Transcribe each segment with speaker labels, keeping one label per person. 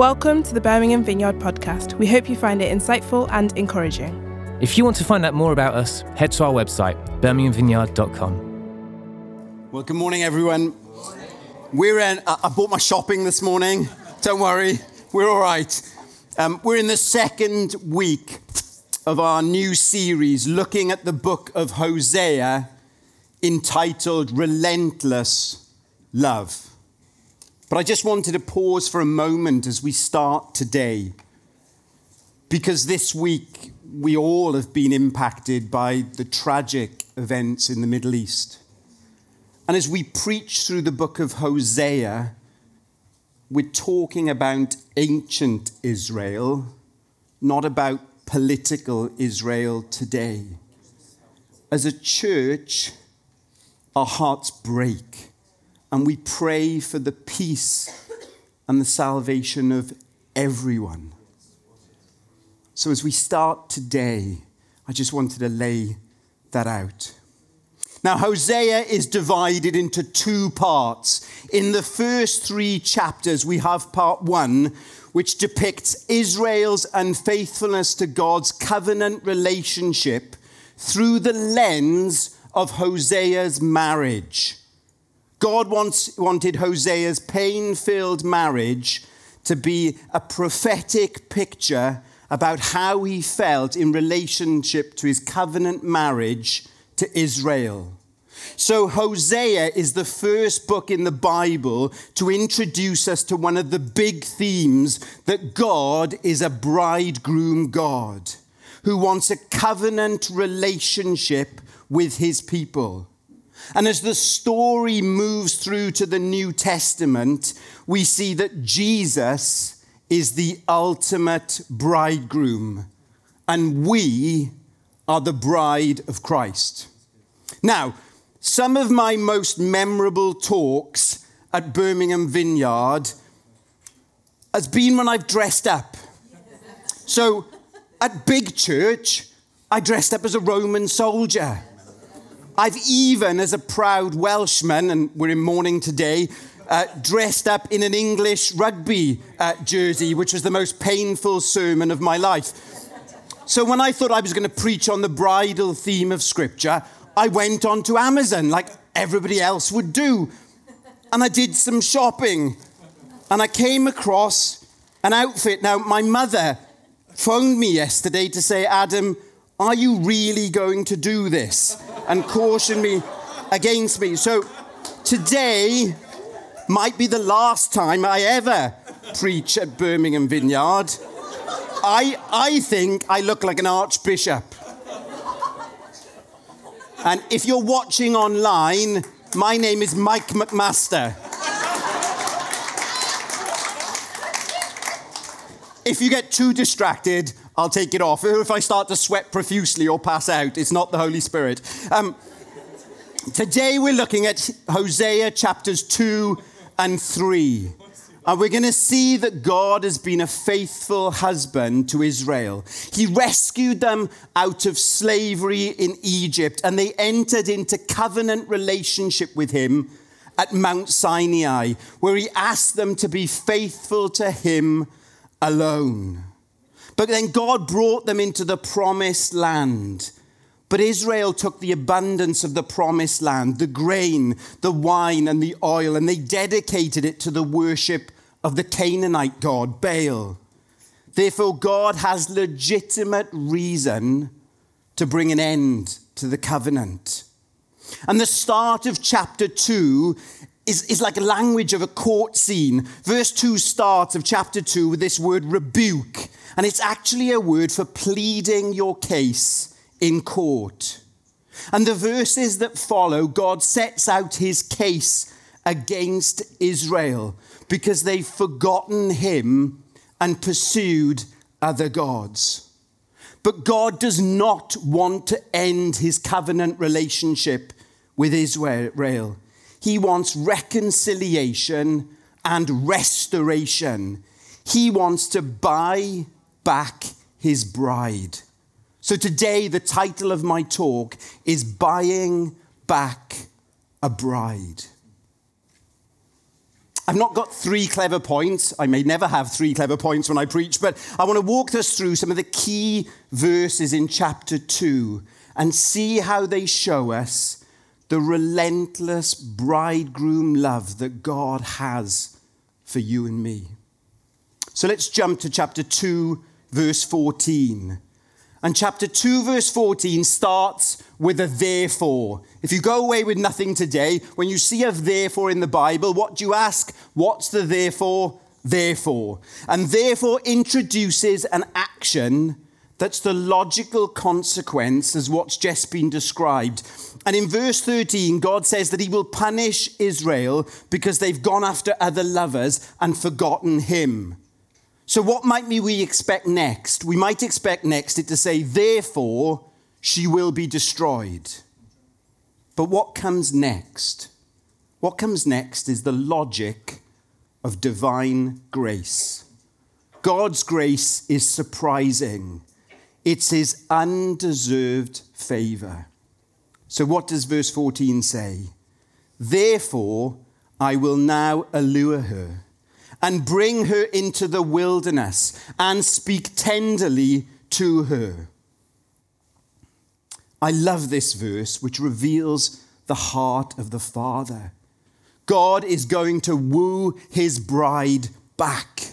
Speaker 1: Welcome to the Birmingham Vineyard podcast. We hope you find it insightful and encouraging.
Speaker 2: If you want to find out more about us, head to our website, birminghamvineyard.com.
Speaker 3: Well, good morning, everyone. We're in, I bought my shopping this morning. Don't worry, we're all right. Um, we're in the second week of our new series looking at the book of Hosea entitled Relentless Love. But I just wanted to pause for a moment as we start today, because this week we all have been impacted by the tragic events in the Middle East. And as we preach through the book of Hosea, we're talking about ancient Israel, not about political Israel today. As a church, our hearts break and we pray for the peace and the salvation of everyone. So, as we start today, I just wanted to lay that out. Now, Hosea is divided into two parts. In the first three chapters, we have part one, which depicts Israel's unfaithfulness to God's covenant relationship through the lens of Hosea's marriage. God wants, wanted Hosea's pain filled marriage to be a prophetic picture about how he felt in relationship to his covenant marriage to Israel. So, Hosea is the first book in the Bible to introduce us to one of the big themes that God is a bridegroom God who wants a covenant relationship with his people. And as the story moves through to the New Testament, we see that Jesus is the ultimate bridegroom, and we are the bride of Christ. Now, some of my most memorable talks at Birmingham Vineyard has been when I've dressed up. So at Big Church, I dressed up as a Roman soldier. I've even, as a proud Welshman, and we're in mourning today, uh, dressed up in an English rugby uh, jersey, which was the most painful sermon of my life. So when I thought I was going to preach on the bridal theme of Scripture, I went on to Amazon like everybody else would do. And I did some shopping. And I came across an outfit. Now, my mother phoned me yesterday to say, Adam, are you really going to do this? And caution me against me. So today might be the last time I ever preach at Birmingham Vineyard. I, I think I look like an archbishop. And if you're watching online, my name is Mike McMaster. If you get too distracted, I'll take it off. If I start to sweat profusely or pass out, it's not the Holy Spirit. Um, today we're looking at Hosea chapters 2 and 3. And we're going to see that God has been a faithful husband to Israel. He rescued them out of slavery in Egypt, and they entered into covenant relationship with him at Mount Sinai, where he asked them to be faithful to him alone. But then God brought them into the promised land. But Israel took the abundance of the promised land, the grain, the wine, and the oil, and they dedicated it to the worship of the Canaanite god, Baal. Therefore, God has legitimate reason to bring an end to the covenant. And the start of chapter 2 is, is like a language of a court scene. Verse 2 starts of chapter 2 with this word rebuke, and it's actually a word for pleading your case in court. And the verses that follow, God sets out his case against Israel because they've forgotten him and pursued other gods. But God does not want to end his covenant relationship with Israel. He wants reconciliation and restoration. He wants to buy back his bride. So today, the title of my talk is Buying Back a Bride. I've not got three clever points. I may never have three clever points when I preach, but I want to walk us through some of the key verses in chapter 2 and see how they show us the relentless bridegroom love that God has for you and me. So let's jump to chapter 2, verse 14. And chapter 2, verse 14 starts with a therefore. If you go away with nothing today, when you see a therefore in the Bible, what do you ask? What's the therefore? Therefore. And therefore introduces an action that's the logical consequence as what's just been described. And in verse 13, God says that he will punish Israel because they've gone after other lovers and forgotten him. So, what might we expect next? We might expect next it to say, therefore, she will be destroyed. But what comes next? What comes next is the logic of divine grace. God's grace is surprising, it's his undeserved favor. So, what does verse 14 say? Therefore, I will now allure her and bring her into the wilderness and speak tenderly to her. I love this verse, which reveals the heart of the Father. God is going to woo his bride back.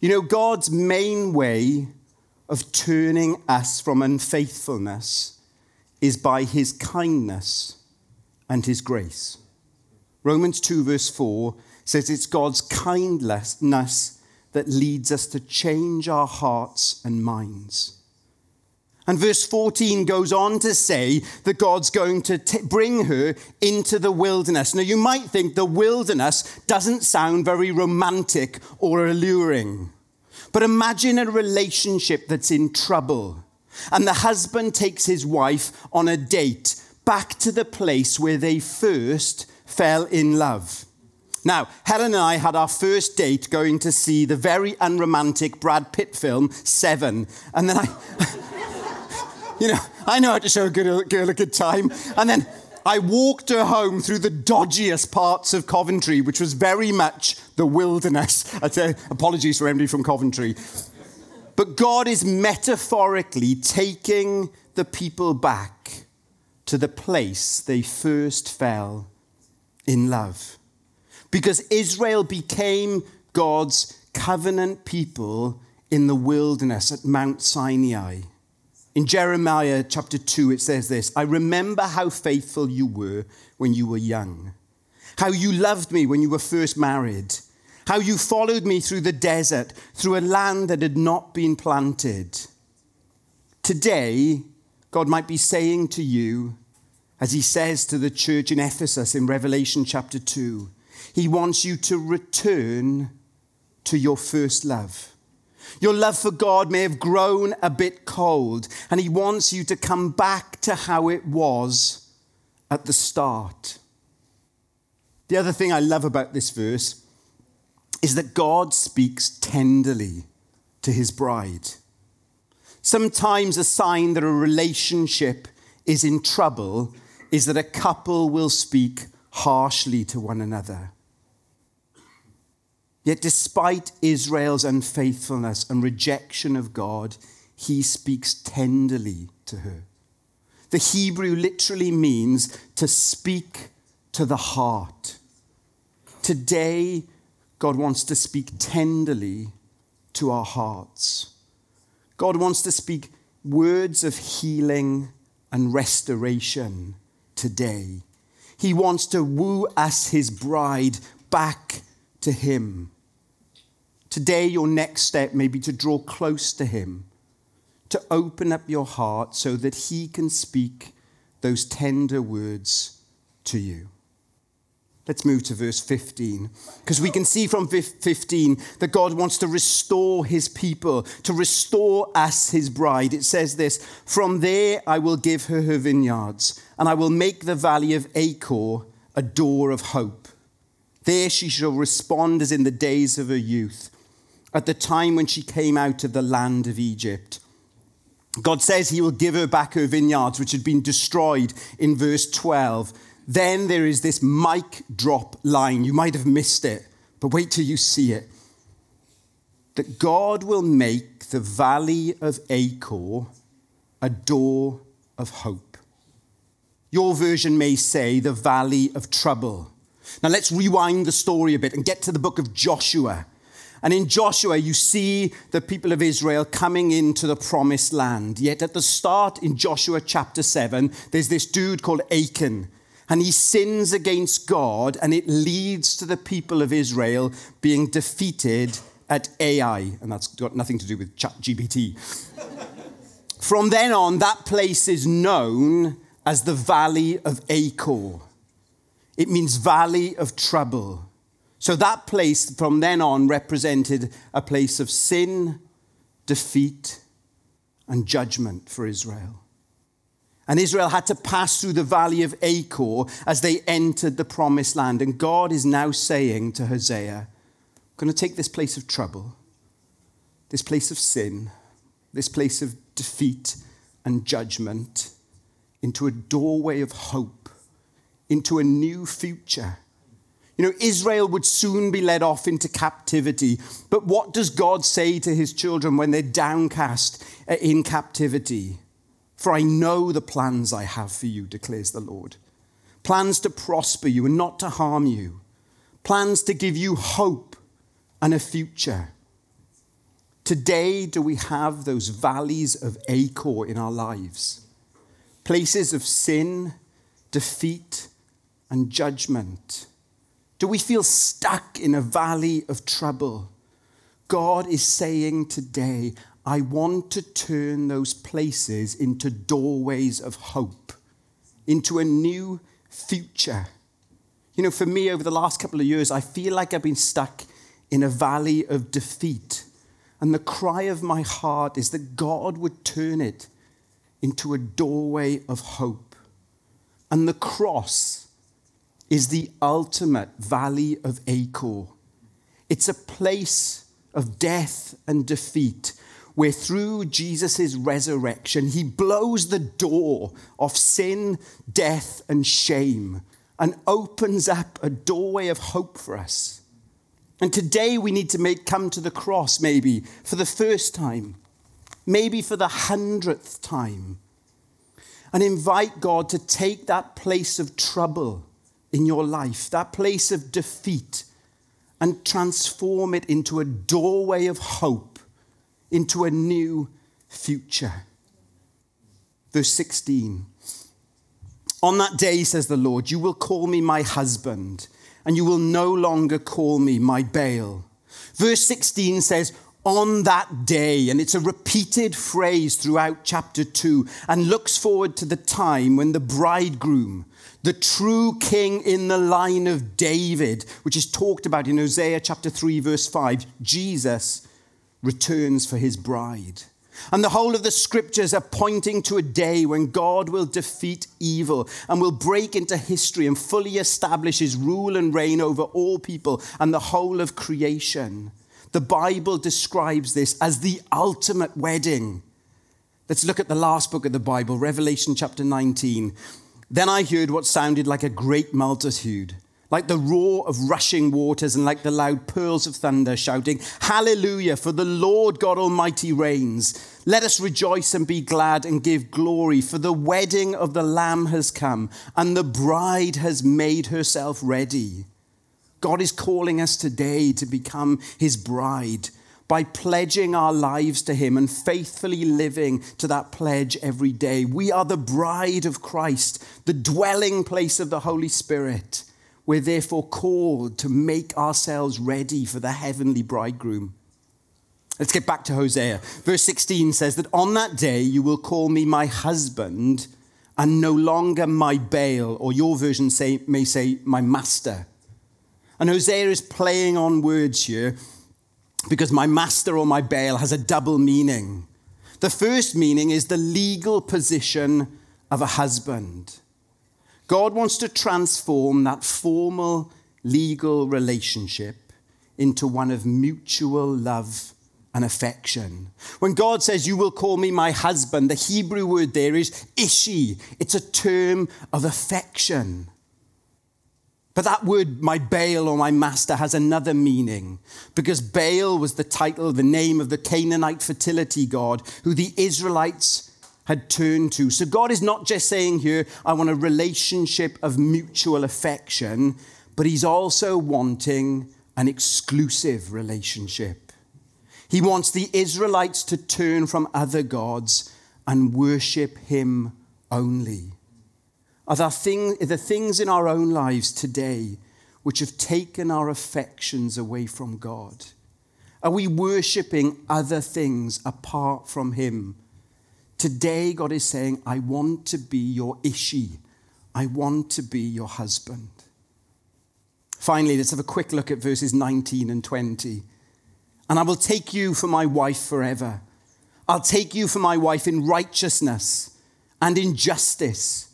Speaker 3: You know, God's main way of turning us from unfaithfulness is by his kindness and his grace. Romans 2, verse 4 says it's God's kindness that leads us to change our hearts and minds. And verse 14 goes on to say that God's going to t- bring her into the wilderness. Now, you might think the wilderness doesn't sound very romantic or alluring. But imagine a relationship that's in trouble, and the husband takes his wife on a date back to the place where they first fell in love. Now, Helen and I had our first date going to see the very unromantic Brad Pitt film, Seven. And then I, you know, I know how to show a good, girl a good time. And then I walked her home through the dodgiest parts of Coventry, which was very much the wilderness. I'd say, apologies for anybody from Coventry. But God is metaphorically taking the people back to the place they first fell in love because Israel became God's covenant people in the wilderness at Mount Sinai. In Jeremiah chapter 2, it says this I remember how faithful you were when you were young, how you loved me when you were first married, how you followed me through the desert, through a land that had not been planted. Today, God might be saying to you, as he says to the church in Ephesus in Revelation chapter 2, he wants you to return to your first love. Your love for God may have grown a bit cold, and He wants you to come back to how it was at the start. The other thing I love about this verse is that God speaks tenderly to His bride. Sometimes a sign that a relationship is in trouble is that a couple will speak harshly to one another. Yet, despite Israel's unfaithfulness and rejection of God, he speaks tenderly to her. The Hebrew literally means to speak to the heart. Today, God wants to speak tenderly to our hearts. God wants to speak words of healing and restoration today. He wants to woo us, his bride, back to Him. Today, your next step may be to draw close to Him, to open up your heart so that He can speak those tender words to you. Let's move to verse 15, because we can see from 15 that God wants to restore his people, to restore us, his bride. It says this From there I will give her her vineyards, and I will make the valley of Achor a door of hope. There she shall respond as in the days of her youth, at the time when she came out of the land of Egypt. God says he will give her back her vineyards, which had been destroyed in verse 12. Then there is this mic drop line. You might have missed it. But wait till you see it. That God will make the valley of Achor a door of hope. Your version may say the valley of trouble. Now let's rewind the story a bit and get to the book of Joshua. And in Joshua, you see the people of Israel coming into the promised land. Yet at the start in Joshua chapter 7, there's this dude called Achan. And he sins against God, and it leads to the people of Israel being defeated at Ai. And that's got nothing to do with ChatGPT. From then on, that place is known as the Valley of Achor. It means Valley of Trouble. So that place from then on represented a place of sin, defeat, and judgment for Israel. And Israel had to pass through the valley of Achor as they entered the promised land. And God is now saying to Hosea, I'm going to take this place of trouble, this place of sin, this place of defeat and judgment into a doorway of hope, into a new future you know, Israel would soon be led off into captivity. But what does God say to his children when they're downcast uh, in captivity? For I know the plans I have for you, declares the Lord. Plans to prosper you and not to harm you. Plans to give you hope and a future. Today, do we have those valleys of Achor in our lives? Places of sin, defeat, and judgment do we feel stuck in a valley of trouble? God is saying today, I want to turn those places into doorways of hope, into a new future. You know, for me, over the last couple of years, I feel like I've been stuck in a valley of defeat. And the cry of my heart is that God would turn it into a doorway of hope. And the cross is the ultimate valley of Achor. It's a place of death and defeat where through Jesus' resurrection, he blows the door of sin, death, and shame and opens up a doorway of hope for us. And today we need to make come to the cross, maybe for the first time, maybe for the hundredth time, and invite God to take that place of trouble in your life, that place of defeat, and transform it into a doorway of hope, into a new future. Verse 16 On that day, says the Lord, you will call me my husband, and you will no longer call me my Baal. Verse 16 says, on that day, and it's a repeated phrase throughout chapter 2, and looks forward to the time when the bridegroom the true king in the line of David, which is talked about in Hosea chapter 3, verse 5, Jesus returns for his bride. And the whole of the scriptures are pointing to a day when God will defeat evil and will break into history and fully establish his rule and reign over all people and the whole of creation. The Bible describes this as the ultimate wedding. Let's look at the last book of the Bible, Revelation chapter 19. Then I heard what sounded like a great multitude, like the roar of rushing waters and like the loud peals of thunder, shouting, Hallelujah, for the Lord God Almighty reigns. Let us rejoice and be glad and give glory, for the wedding of the Lamb has come, and the bride has made herself ready. God is calling us today to become his bride by pledging our lives to Him and faithfully living to that pledge every day. We are the bride of Christ, the dwelling place of the Holy Spirit. We're therefore called to make ourselves ready for the heavenly bridegroom. Let's get back to Hosea. Verse 16 says that on that day you will call me my husband and no longer my Baal, or your version say, may say my master. And Hosea is playing on words here because my master or my Baal has a double meaning. The first meaning is the legal position of a husband. God wants to transform that formal legal relationship into one of mutual love and affection. When God says, You will call me my husband, the Hebrew word there is ishi. It's a term of affection. But that word, my Baal or my master, has another meaning because Baal was the title, the name of the Canaanite fertility god who the Israelites had turned to. So God is not just saying here, I want a relationship of mutual affection, but He's also wanting an exclusive relationship. He wants the Israelites to turn from other gods and worship Him only. Are there, thing, there things in our own lives today which have taken our affections away from God? Are we worshipping other things apart from Him? Today, God is saying, I want to be your Ishi. I want to be your husband. Finally, let's have a quick look at verses 19 and 20. And I will take you for my wife forever. I'll take you for my wife in righteousness and in justice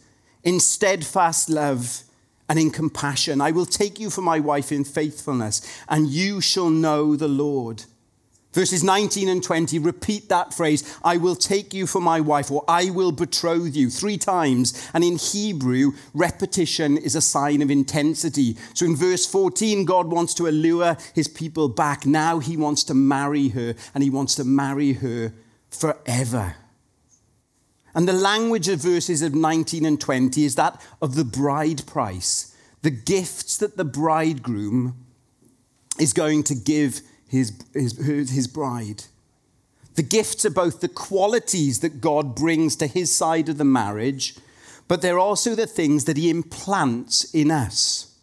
Speaker 3: in steadfast love and in compassion. I will take you for my wife in faithfulness, and you shall know the Lord. Verses 19 and 20 repeat that phrase, I will take you for my wife, or I will betroth you, three times. And in Hebrew, repetition is a sign of intensity. So in verse 14, God wants to allure his people back. Now he wants to marry her, and he wants to marry her forever. And the language of verses of 19 and 20 is that of the bride price, the gifts that the bridegroom is going to give his, his, his bride. The gifts are both the qualities that God brings to his side of the marriage, but they're also the things that he implants in us.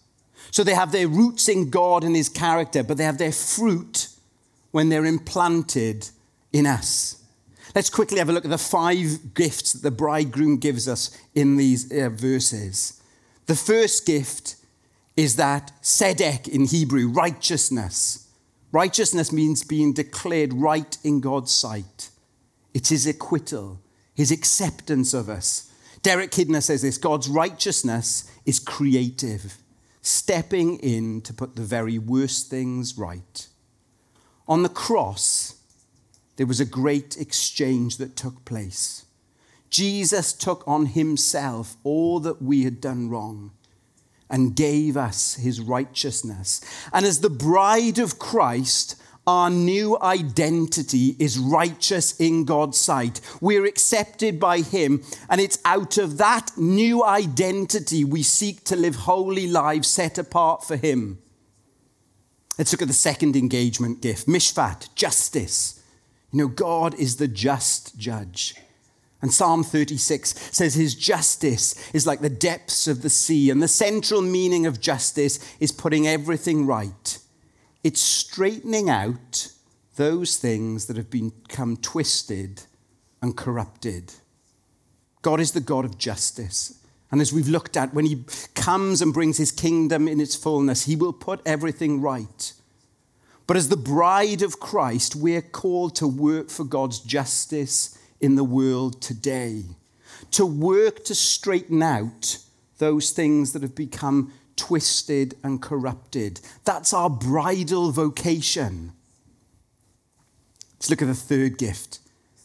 Speaker 3: So they have their roots in God and his character, but they have their fruit when they're implanted in us. Let's quickly have a look at the five gifts that the bridegroom gives us in these uh, verses. The first gift is that Sedek in Hebrew, righteousness. Righteousness means being declared right in God's sight. It's his acquittal, his acceptance of us. Derek Kidner says this God's righteousness is creative, stepping in to put the very worst things right. On the cross, there was a great exchange that took place. Jesus took on himself all that we had done wrong and gave us his righteousness. And as the bride of Christ, our new identity is righteous in God's sight. We're accepted by Him, and it's out of that new identity we seek to live holy lives set apart for Him. Let's look at the second engagement gift Mishpat, justice. You know, God is the just judge. And Psalm 36 says his justice is like the depths of the sea. And the central meaning of justice is putting everything right. It's straightening out those things that have become twisted and corrupted. God is the God of justice. And as we've looked at, when he comes and brings his kingdom in its fullness, he will put everything right. But as the bride of Christ, we're called to work for God's justice in the world today, to work to straighten out those things that have become twisted and corrupted. That's our bridal vocation. Let's look at the third gift.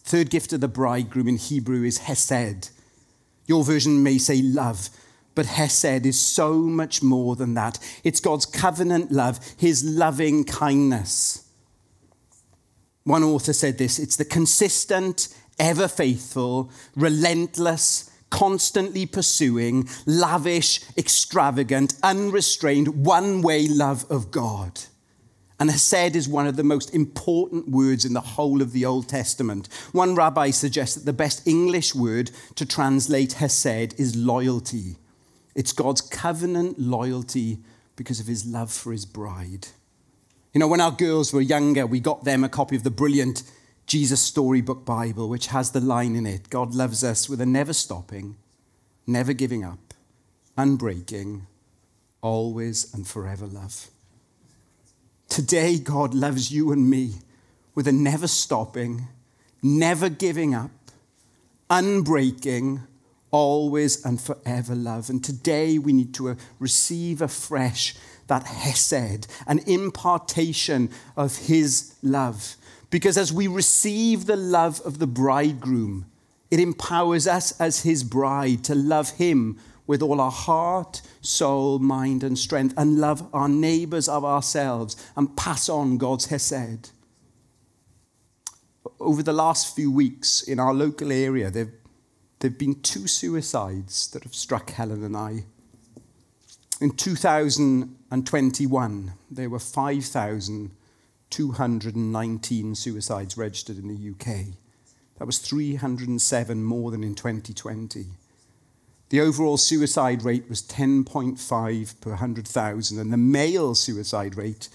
Speaker 3: Third gift of the bridegroom in Hebrew is Hesed. Your version may say love. But Hesed is so much more than that. It's God's covenant love, his loving kindness. One author said this it's the consistent, ever faithful, relentless, constantly pursuing, lavish, extravagant, unrestrained, one way love of God. And Hesed is one of the most important words in the whole of the Old Testament. One rabbi suggests that the best English word to translate Hesed is loyalty. It's God's covenant loyalty because of his love for his bride. You know, when our girls were younger, we got them a copy of the brilliant Jesus Storybook Bible, which has the line in it God loves us with a never stopping, never giving up, unbreaking, always and forever love. Today, God loves you and me with a never stopping, never giving up, unbreaking, always and forever love. And today we need to uh, receive afresh that hesed, an impartation of his love. Because as we receive the love of the bridegroom, it empowers us as his bride to love him with all our heart, soul, mind, and strength, and love our neighbors of ourselves, and pass on God's Hesed. Over the last few weeks in our local area, there have there have been two suicides that have struck Helen and I. In 2021, there were 5,219 suicides registered in the UK. That was 307 more than in 2020. The overall suicide rate was 10.5 per 100,000, and the male suicide rate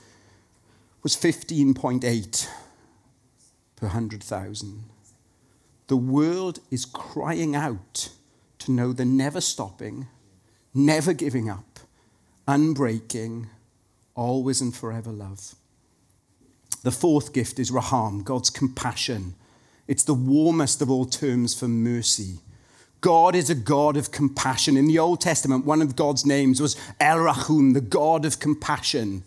Speaker 3: was 15.8 per 100,000. The world is crying out to know the never stopping, never giving up, unbreaking, always and forever love. The fourth gift is Raham, God's compassion. It's the warmest of all terms for mercy. God is a God of compassion. In the Old Testament, one of God's names was El Rachum, the God of compassion.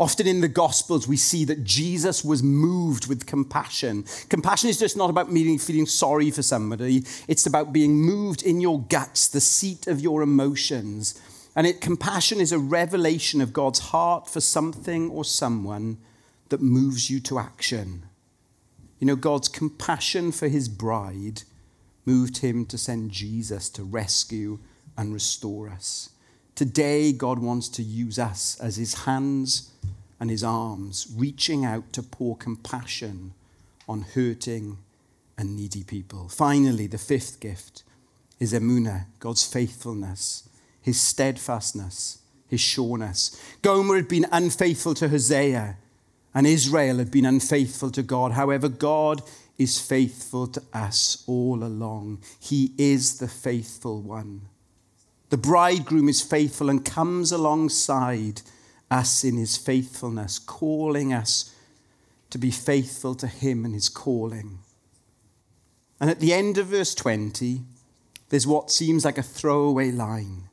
Speaker 3: Often in the Gospels, we see that Jesus was moved with compassion. Compassion is just not about feeling sorry for somebody, it's about being moved in your guts, the seat of your emotions. And it, compassion is a revelation of God's heart for something or someone that moves you to action. You know, God's compassion for his bride moved him to send Jesus to rescue and restore us. Today, God wants to use us as his hands and his arms, reaching out to pour compassion on hurting and needy people. Finally, the fifth gift is Emunah, God's faithfulness, his steadfastness, his sureness. Gomer had been unfaithful to Hosea, and Israel had been unfaithful to God. However, God is faithful to us all along. He is the faithful one. The bridegroom is faithful and comes alongside us in his faithfulness, calling us to be faithful to him and his calling. And at the end of verse 20, there's what seems like a throwaway line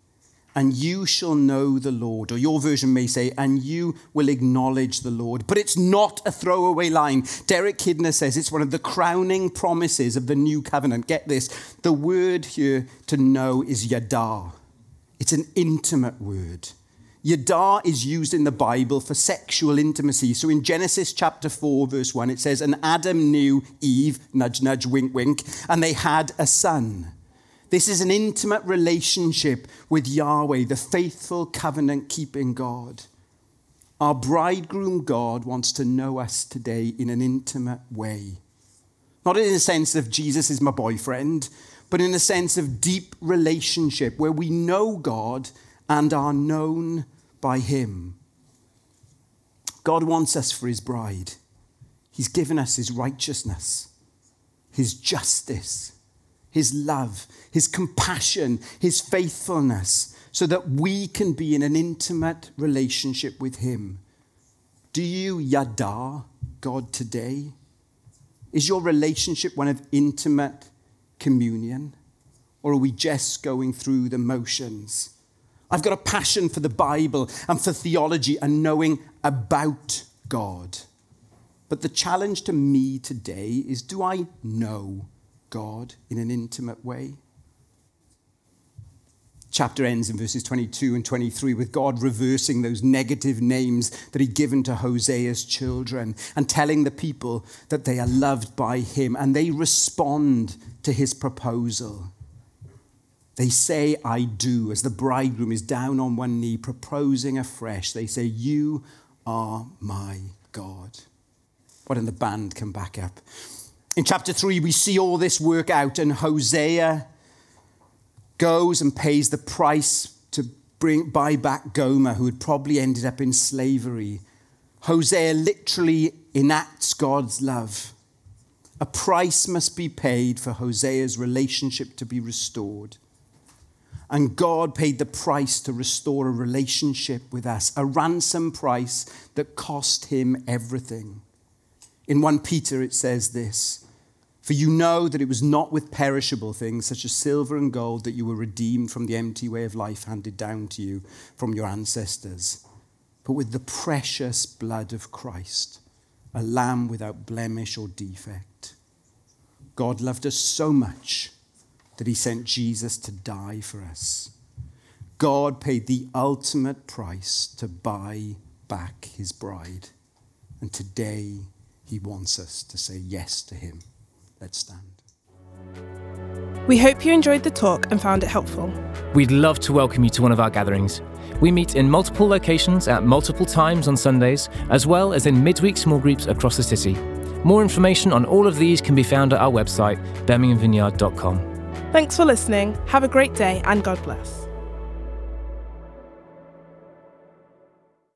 Speaker 3: and you shall know the Lord. Or your version may say, and you will acknowledge the Lord. But it's not a throwaway line. Derek Kidner says it's one of the crowning promises of the new covenant. Get this the word here to know is yada, it's an intimate word. Yada is used in the Bible for sexual intimacy. So in Genesis chapter 4, verse 1, it says, And Adam knew Eve, nudge, nudge, wink, wink, and they had a son. This is an intimate relationship with Yahweh, the faithful covenant keeping God. Our bridegroom God wants to know us today in an intimate way. Not in the sense of Jesus is my boyfriend, but in a sense of deep relationship where we know God and are known by Him. God wants us for His bride. He's given us His righteousness, His justice, his love, his compassion, his faithfulness, so that we can be in an intimate relationship with him. Do you yada God today? Is your relationship one of intimate communion? Or are we just going through the motions? I've got a passion for the Bible and for theology and knowing about God. But the challenge to me today is do I know God in an intimate way. Chapter ends in verses 22 and 23 with God reversing those negative names that he'd given to Hosea's children and telling the people that they are loved by him and they respond to his proposal. They say, I do, as the bridegroom is down on one knee, proposing afresh. They say, You are my God. Why don't the band come back up? In chapter 3, we see all this work out, and Hosea goes and pays the price to bring, buy back Gomer, who had probably ended up in slavery. Hosea literally enacts God's love. A price must be paid for Hosea's relationship to be restored. And God paid the price to restore a relationship with us, a ransom price that cost him everything. In 1 Peter, it says this For you know that it was not with perishable things such as silver and gold that you were redeemed from the empty way of life handed down to you from your ancestors, but with the precious blood of Christ, a lamb without blemish or defect. God loved us so much that he sent Jesus to die for us. God paid the ultimate price to buy back his bride. And today he wants us to say yes to him. Let's stand.
Speaker 1: We hope you enjoyed the talk and found it helpful.
Speaker 2: We'd love to welcome you to one of our gatherings. We meet in multiple locations at multiple times on Sundays, as well as in midweek small groups across the city. More information on all of these can be found at our website, birminghamvineyard.com.
Speaker 1: Thanks for listening. Have a great day and God bless.